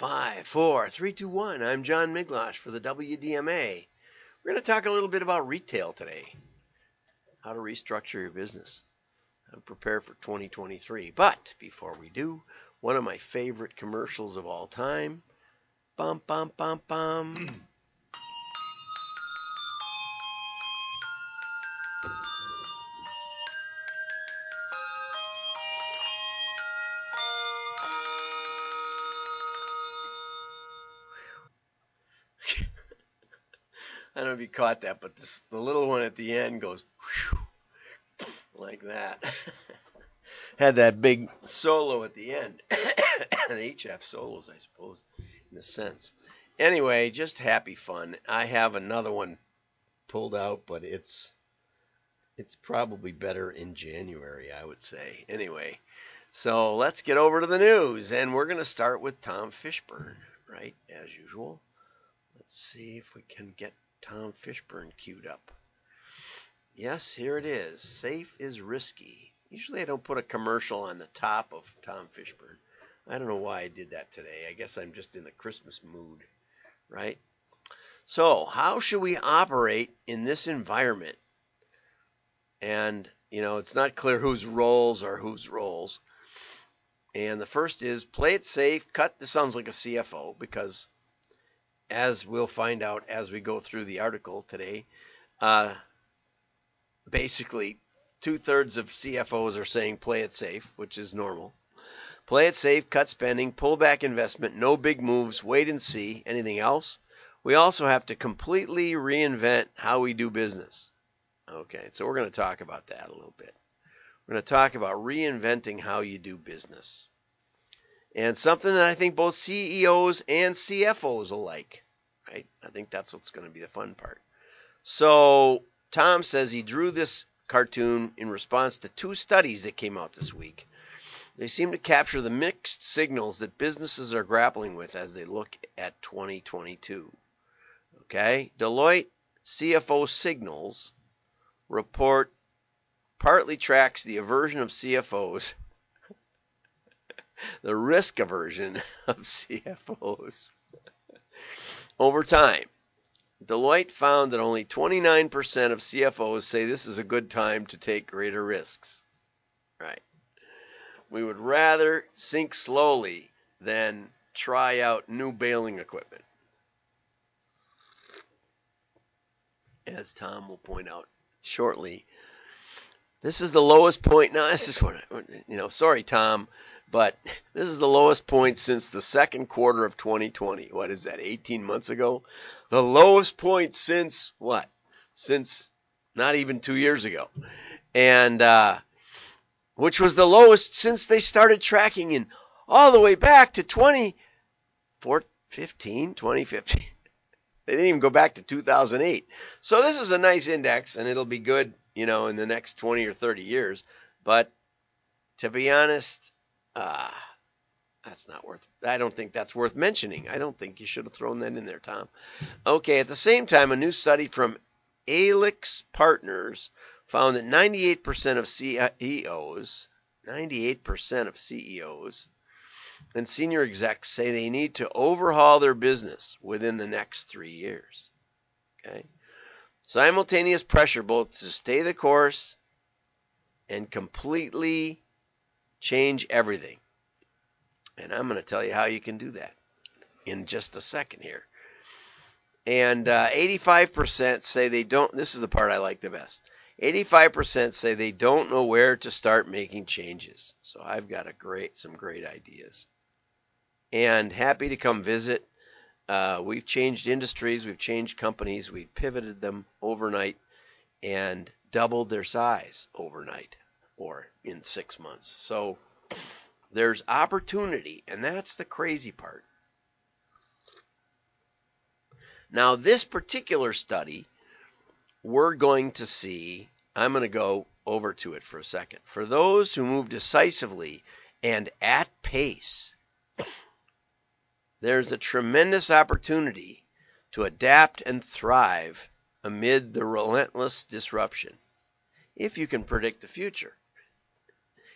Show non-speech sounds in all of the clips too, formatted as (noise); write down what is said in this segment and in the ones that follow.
Five, four, three, two, one. I'm John Miglautsch for the WDMA. We're going to talk a little bit about retail today. How to restructure your business. and prepare for 2023. But before we do, one of my favorite commercials of all time. Bum bum bum bum. (clears throat) caught that, but this, the little one at the end goes whew, like that. (laughs) Had that big solo at the end. (coughs) they each have solos, I suppose, in a sense. Anyway, just happy fun. I have another one pulled out, but it's it's probably better in January, I would say. Anyway, so let's get over to the news, and we're going to start with Tom Fishburne, right, as usual. Let's see if we can get Tom Fishburne queued up. Yes, here it is. Safe is risky. Usually I don't put a commercial on the top of Tom Fishburne. I don't know why I did that today. I guess I'm just in the Christmas mood, right? So, how should we operate in this environment? And, you know, it's not clear whose roles are whose roles. And the first is play it safe. Cut, this sounds like a CFO because as we'll find out as we go through the article today, uh, basically two thirds of CFOs are saying play it safe, which is normal. Play it safe, cut spending, pull back investment, no big moves, wait and see. Anything else? We also have to completely reinvent how we do business. Okay, so we're going to talk about that a little bit. We're going to talk about reinventing how you do business and something that I think both CEOs and CFOs alike. Right? I think that's what's going to be the fun part. So Tom says he drew this cartoon in response to two studies that came out this week. They seem to capture the mixed signals that businesses are grappling with as they look at 2022. Okay? Deloitte CFO Signals report partly tracks the aversion of CFOs the risk aversion (laughs) of CFOs. Over time, Deloitte found that only 29% of CFOs say this is a good time to take greater risks. Right. We would rather sink slowly than try out new bailing equipment. As Tom will point out shortly, this is the lowest point. Now, this is what, you know, sorry, Tom, but (laughs) this is the lowest point since the second quarter of 2020. What is that, 18 months ago? The lowest point since what? Since not even two years ago. And, uh, which was the lowest since they started tracking in all the way back to 2015, 2015. (laughs) They didn't even go back to 2008. So this is a nice index and it'll be good, you know, in the next 20 or 30 years. But to be honest, Ah, that's not worth. I don't think that's worth mentioning. I don't think you should have thrown that in there, Tom. Okay. At the same time, a new study from Alix Partners found that 98% of CEOs, 98% of CEOs and senior execs say they need to overhaul their business within the next three years. Okay. Simultaneous pressure both to stay the course and completely change everything. And I'm going to tell you how you can do that in just a second here. And uh, 85% say they don't. This is the part I like the best. 85% say they don't know where to start making changes. So I've got a great, some great ideas. And happy to come visit. Uh, we've changed industries, we've changed companies, we've pivoted them overnight and doubled their size overnight or in six months. So there's opportunity, and that's the crazy part. Now, this particular study, we're going to see, I'm going to go over to it for a second. For those who move decisively and at pace, there's a tremendous opportunity to adapt and thrive amid the relentless disruption if you can predict the future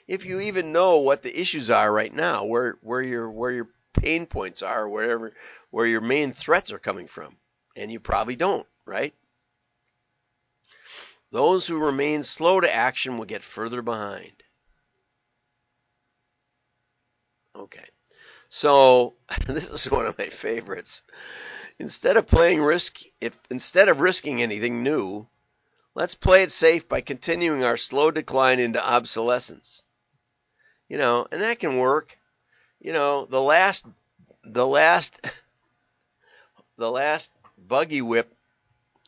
if you even know what the issues are right now, where where your where your pain points are, wherever where your main threats are coming from, and you probably don't, right? Those who remain slow to action will get further behind. Okay. So (laughs) this is one of my favorites. Instead of playing risk, if instead of risking anything new, let's play it safe by continuing our slow decline into obsolescence. You know, and that can work. You know, the last the last (laughs) the last buggy whip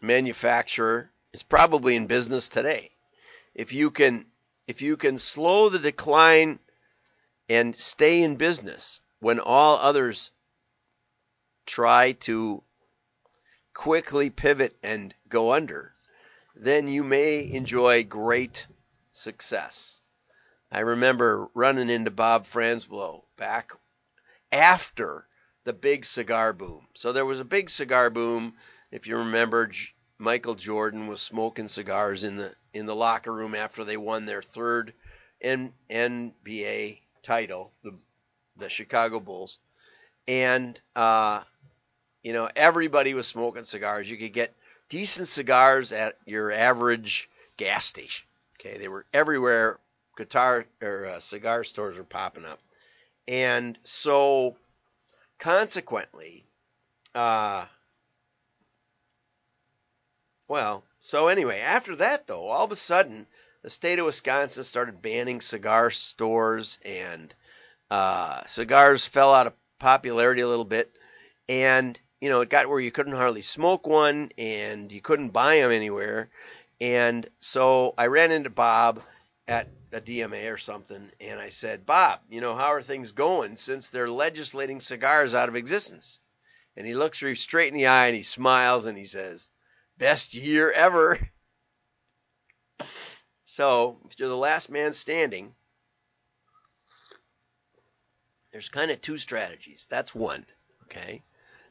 manufacturer is probably in business today. If you can if you can slow the decline and stay in business when all others try to quickly pivot and go under, then you may enjoy great success. I remember running into Bob Franzblow back after the big cigar boom. So there was a big cigar boom. If you remember, Michael Jordan was smoking cigars in the in the locker room after they won their third N, NBA title, the the Chicago Bulls, and uh, you know everybody was smoking cigars. You could get decent cigars at your average gas station. Okay, they were everywhere. Guitar or uh, cigar stores were popping up, and so consequently, uh, well, so anyway, after that though, all of a sudden, the state of Wisconsin started banning cigar stores and uh, cigars fell out of popularity a little bit, and you know it got where you couldn't hardly smoke one, and you couldn't buy them anywhere. And so I ran into Bob at a DMA or something, and I said, Bob, you know how are things going since they're legislating cigars out of existence? And he looks me straight in the eye and he smiles and he says, Best year ever. So, if you're the last man standing, there's kind of two strategies. That's one. Okay.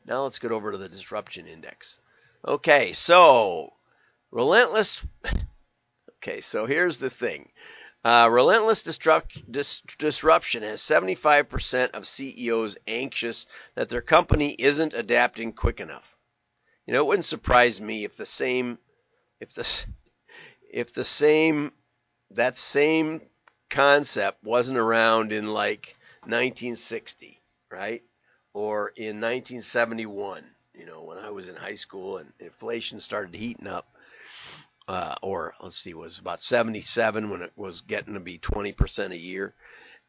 Now let's get over to the disruption index. Okay, so relentless. Okay, so here's the thing. Uh, relentless disrupt, dis, disruption has 75% of CEOs anxious that their company isn't adapting quick enough. You know, it wouldn't surprise me if the same, if the, if the same, that same concept wasn't around in like 1960, right? Or in 1971, you know, when I was in high school and inflation started heating up. Uh, or let's see, was about 77 when it was getting to be 20% a year.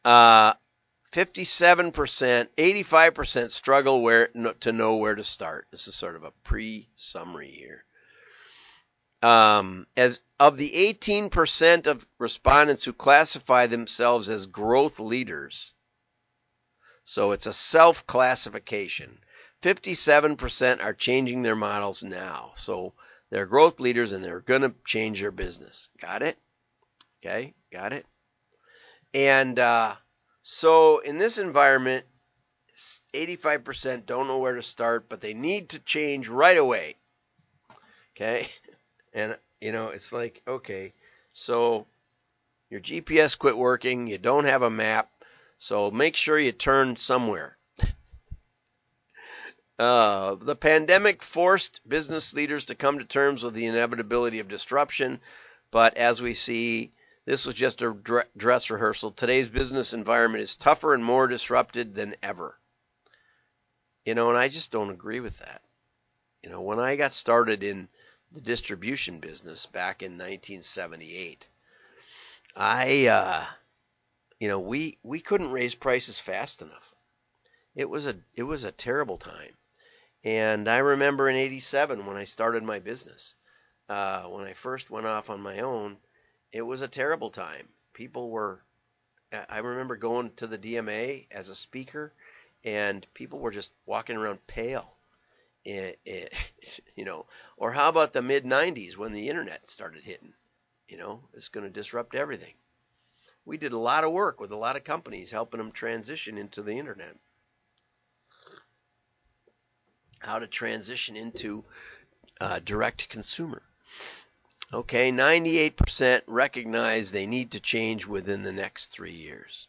Uh, 57%, 85% struggle where to know where to start. This is sort of a pre-summary here. Um, as of the 18% of respondents who classify themselves as growth leaders, so it's a self classification. 57% are changing their models now. So they're growth leaders and they're going to change their business. Got it? Okay, got it? And uh, so in this environment, 85% don't know where to start, but they need to change right away. Okay? (laughs) And, you know, it's like, okay, so your GPS quit working, you don't have a map, so make sure you turn somewhere. Uh, the pandemic forced business leaders to come to terms with the inevitability of disruption, but as we see, this was just a dress rehearsal. Today's business environment is tougher and more disrupted than ever. You know, and I just don't agree with that. You know, when I got started in the distribution business back in 1978, I uh, you know, we we couldn't raise prices fast enough. It was a it was a terrible time. And I remember in '87 when I started my business, uh, when I first went off on my own, it was a terrible time. People were. I remember going to the DMA as a speaker, and people were just walking around pale. It, it, (laughs) you know, or how about the mid '90s when the internet started hitting? You know, it's going to disrupt everything we did a lot of work with a lot of companies helping them transition into the internet. How to transition into uh, direct consumer. Okay, 98% recognize they need to change within the next three years,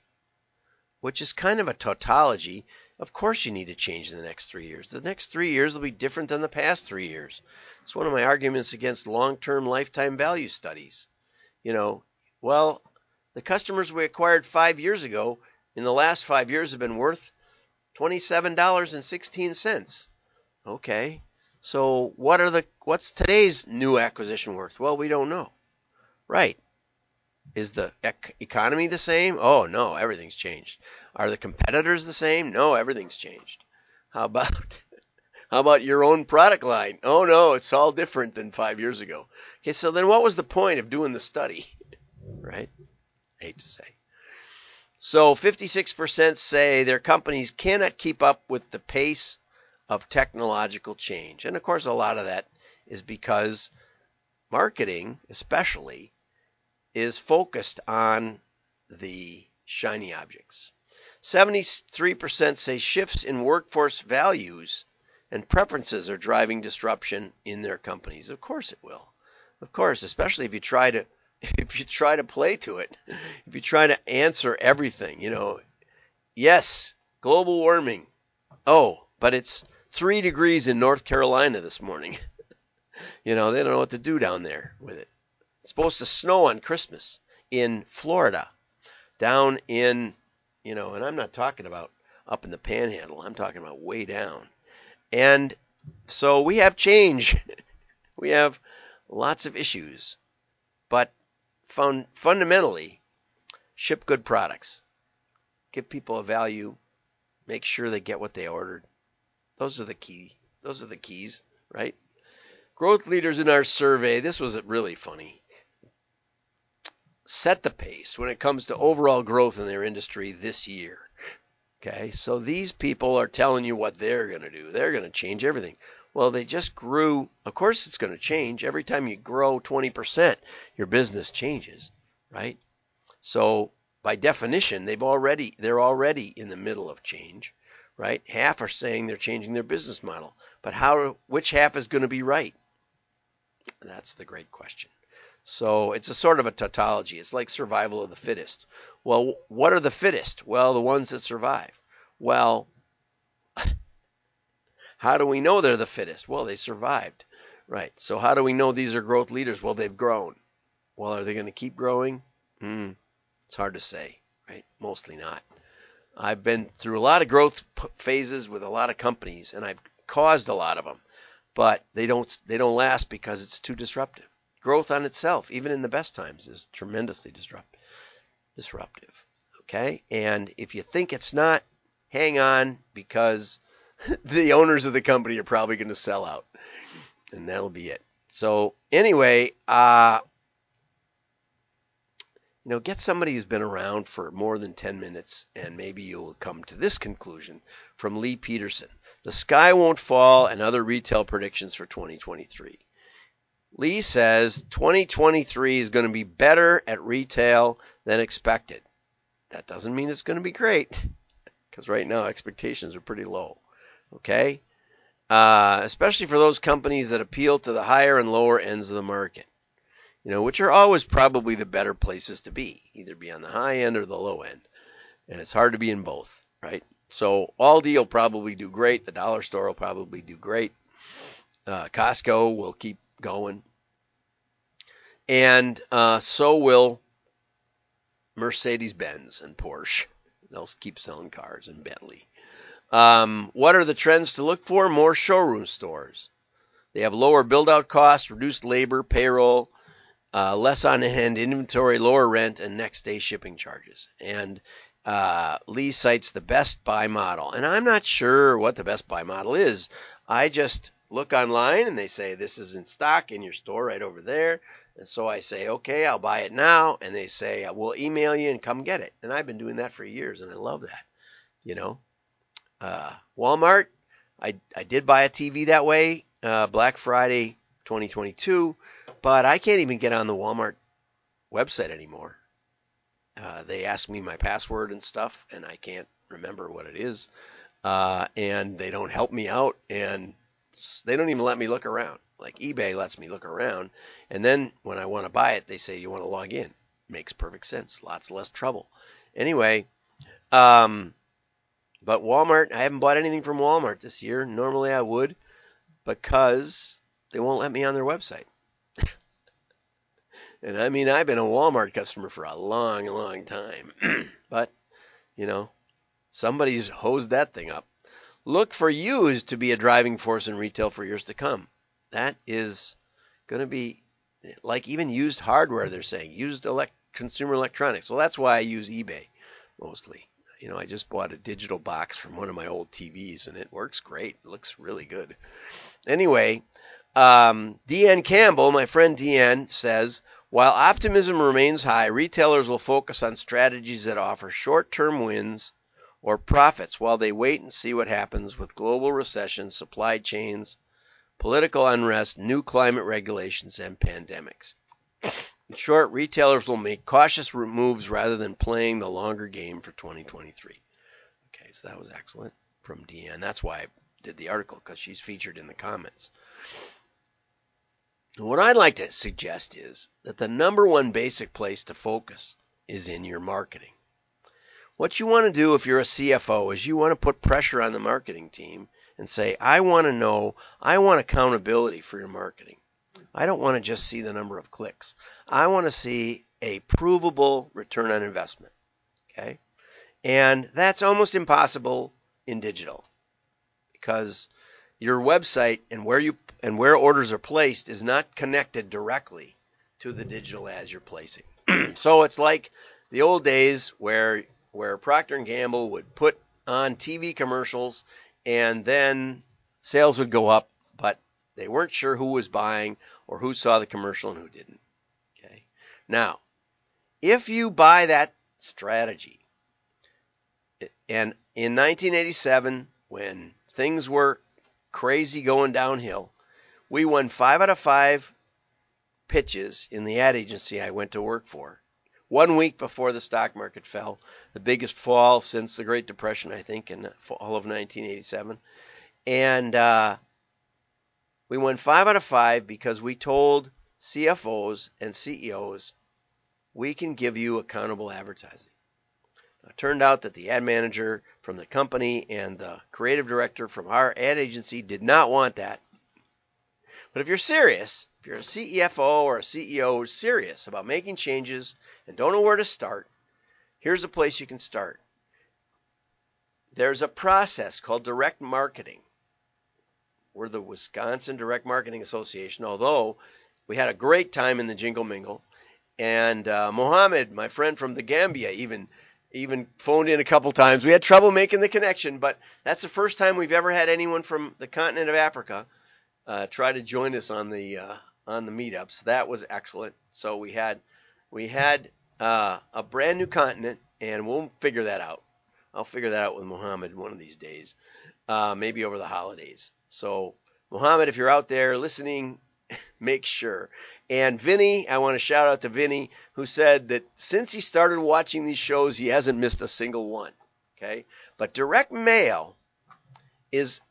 which is kind of a tautology. Of course, you need to change in the next three years. The next three years will be different than the past three years. It's one of my arguments against long term lifetime value studies. You know, well, the customers we acquired five years ago in the last five years have been worth $27.16. Okay. So what are the what's today's new acquisition worth? Well, we don't know. Right. Is the ec- economy the same? Oh no, everything's changed. Are the competitors the same? No, everything's changed. How about (laughs) how about your own product line? Oh no, it's all different than 5 years ago. Okay, so then what was the point of doing the study? (laughs) right? I hate to say. So 56% say their companies cannot keep up with the pace of technological change. And of course, a lot of that is because marketing, especially, is focused on the shiny objects. 73% say shifts in workforce values and preferences are driving disruption in their companies. Of course it will. Of course, especially if you try to (laughs) if you try to play to it. If you try to answer everything, you know, yes, global warming. Oh, but it's 3 degrees in North Carolina this morning. (laughs) you know, they don't know what to do down there with it. It's supposed to snow on Christmas in Florida, down in, you know, and I'm not talking about up in the panhandle. I'm talking about way down. And so we have change. (laughs) we have lots of issues. But fun, fundamentally, ship good products. Give people a value. Make sure they get what they ordered. Those are the key. Those are the keys, right? Growth leaders in our survey, this was really funny set the pace when it comes to overall growth in their industry this year. Okay, so these people are telling you what they're going to do. They're going to change everything. Well, they just grew. Of course, it's going to change. Every time you grow 20%, your business changes, right? So, by definition, they've already they're already in the middle of change, right? Half are saying they're changing their business model, but how which half is going to be right? That's the great question. So it's a sort of a tautology. It's like survival of the fittest. Well, what are the fittest? Well, the ones that survive. Well, (laughs) how do we know they're the fittest? Well, they survived. Right. So how do we know these are growth leaders? Well, they've grown. Well, are they going to keep growing? Hmm. It's hard to say, right? Mostly not. I've been through a lot of growth phases with a lot of companies and I've caused a lot of them, but they don't they don't last because it's too disruptive growth on itself, even in the best times, is tremendously disrupt, disruptive. Okay? And if you think it's not, hang on because (laughs) the owners of the company are probably going to sell out. And that'll be it. So, anyway, uh, you know, get somebody who's been around for more than 10 minutes, and maybe you'll come to this conclusion from Lee Peterson. The sky won't fall, and other retail predictions for 2023. Lee says 2023 is going to be better at retail than expected. That doesn't mean it's going to be great because right now expectations are pretty low. Okay? Uh, especially for those companies that appeal to the higher and lower ends of the market, you know, which are always probably the better places to be, either be on the high end or the low end. And it's hard to be in both, right? So Aldi will probably do great. The dollar store will probably do great. Uh, Costco will keep going. And uh, so will Mercedes Benz and Porsche. They'll keep selling cars and Bentley. Um, what are the trends to look for? More showroom stores. They have lower build out costs, reduced labor, payroll, uh, less on hand inventory, lower rent, and next day shipping charges. And uh, Lee cites the Best Buy model. And I'm not sure what the Best Buy model is. I just look online and they say this is in stock in your store right over there. And so I say, okay, I'll buy it now. And they say, we'll email you and come get it. And I've been doing that for years and I love that. You know, uh, Walmart, I, I did buy a TV that way, uh, Black Friday 2022, but I can't even get on the Walmart website anymore. Uh, they ask me my password and stuff, and I can't remember what it is. Uh, and they don't help me out, and they don't even let me look around. Like eBay lets me look around, and then when I want to buy it, they say you want to log in. Makes perfect sense. Lots less trouble. Anyway, um, But Walmart, I haven't bought anything from Walmart this year. Normally I would because they won't let me on their website. And I mean, I've been a Walmart customer for a long, long time. (clears throat) but, you know, somebody's hosed that thing up. Look for used to be a driving force in retail for years to come. That is going to be like even used hardware, they're saying, used elect- consumer electronics. Well, that's why I use eBay mostly. You know, I just bought a digital box from one of my old TVs and it works great. It looks really good. Anyway, um, Deanne Campbell, my friend Deanne, says while optimism remains high, retailers will focus on strategies that offer short term wins or profits while they wait and see what happens with global recession, supply chains, political unrest, new climate regulations, and pandemics. In short, retailers will make cautious moves rather than playing the longer game for 2023. Okay, so that was excellent from Deanne. That's why I did the article because she's featured in the comments. What I'd like to suggest is that the number one basic place to focus is in your marketing. What you want to do if you're a CFO is you want to put pressure on the marketing team and say, I want to know, I want accountability for your marketing. I don't want to just see the number of clicks. I want to see a provable return on investment. Okay? And that's almost impossible in digital because your website and where you and where orders are placed is not connected directly to the digital ads you're placing. (clears throat) so it's like the old days where where Procter and Gamble would put on TV commercials and then sales would go up, but they weren't sure who was buying or who saw the commercial and who didn't. Okay. Now, if you buy that strategy, and in 1987, when things were crazy going downhill, we won five out of five pitches in the ad agency I went to work for one week before the stock market fell, the biggest fall since the Great Depression, I think, in the fall of 1987. And uh, we won five out of five because we told CFOs and CEOs we can give you accountable advertising. It turned out that the ad manager from the company and the creative director from our ad agency did not want that. But if you're serious, if you're a CFO or a CEO who's serious about making changes and don't know where to start, here's a place you can start. There's a process called direct marketing. We're the Wisconsin Direct Marketing Association, although we had a great time in the Jingle Mingle. And uh, Mohammed, my friend from the Gambia, even even phoned in a couple times. We had trouble making the connection, but that's the first time we've ever had anyone from the continent of Africa uh, try to join us on the uh, on the meetups. That was excellent. So we had we had uh, a brand new continent, and we'll figure that out. I'll figure that out with Mohammed one of these days, uh, maybe over the holidays. So Mohammed, if you're out there listening, (laughs) make sure. And Vinny, I want to shout out to Vinny, who said that since he started watching these shows, he hasn't missed a single one. Okay, but direct mail is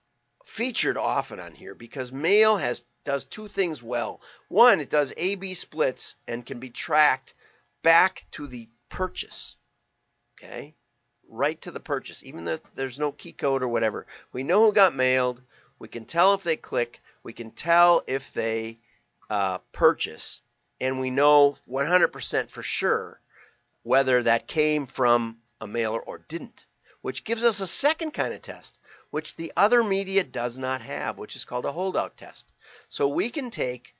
featured often on here because mail has does two things well. One, it does A/B splits and can be tracked back to the purchase. Okay, right to the purchase, even though there's no key code or whatever. We know who got mailed. We can tell if they click. We can tell if they uh, purchase, and we know 100% for sure whether that came from a mailer or didn't, which gives us a second kind of test, which the other media does not have, which is called a holdout test. So we can take,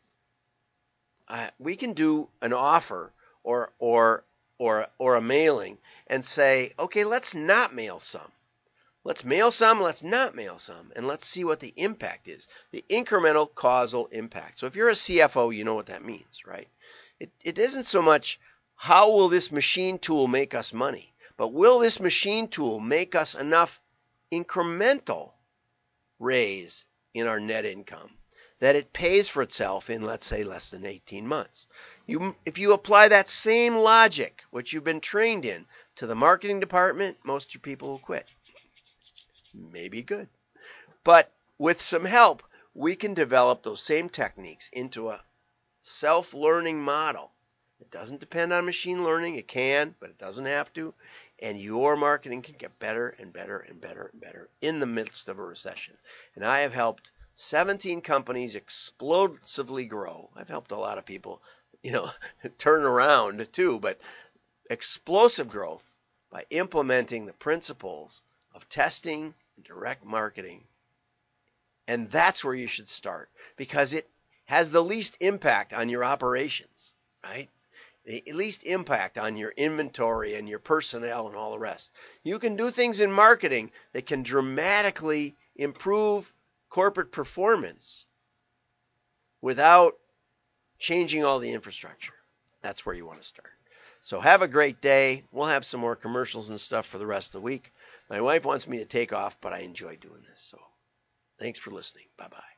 uh, we can do an offer or or or or a mailing and say, okay, let's not mail some. Let's mail some, let's not mail some, and let's see what the impact is. The incremental causal impact. So if you're a CFO, you know what that means, right? It, it isn't so much how will this machine tool make us money, but will this machine tool make us enough incremental raise in our net income that it pays for itself in, let's say, less than 18 months. You, if you apply that same logic, which you've been trained in, to the marketing department, most of your people will quit. Maybe good. But with some help, we can develop those same techniques into a self learning model. It doesn't depend on machine learning. It can, but it doesn't have to. And your marketing can get better and better and better and better in the midst of a recession. And I have helped 17 companies explosively grow. I've helped a lot of people, you know, (laughs) turn around too, but explosive growth by implementing the principles of testing and direct marketing. And that's where you should start because it has the least impact on your operations, right? The least impact on your inventory and your personnel and all the rest. You can do things in marketing that can dramatically improve corporate performance without changing all the infrastructure. That's where you want to start. So have a great day. We'll have some more commercials and stuff for the rest of the week. My wife wants me to take off, but I enjoy doing this. So thanks for listening. Bye bye.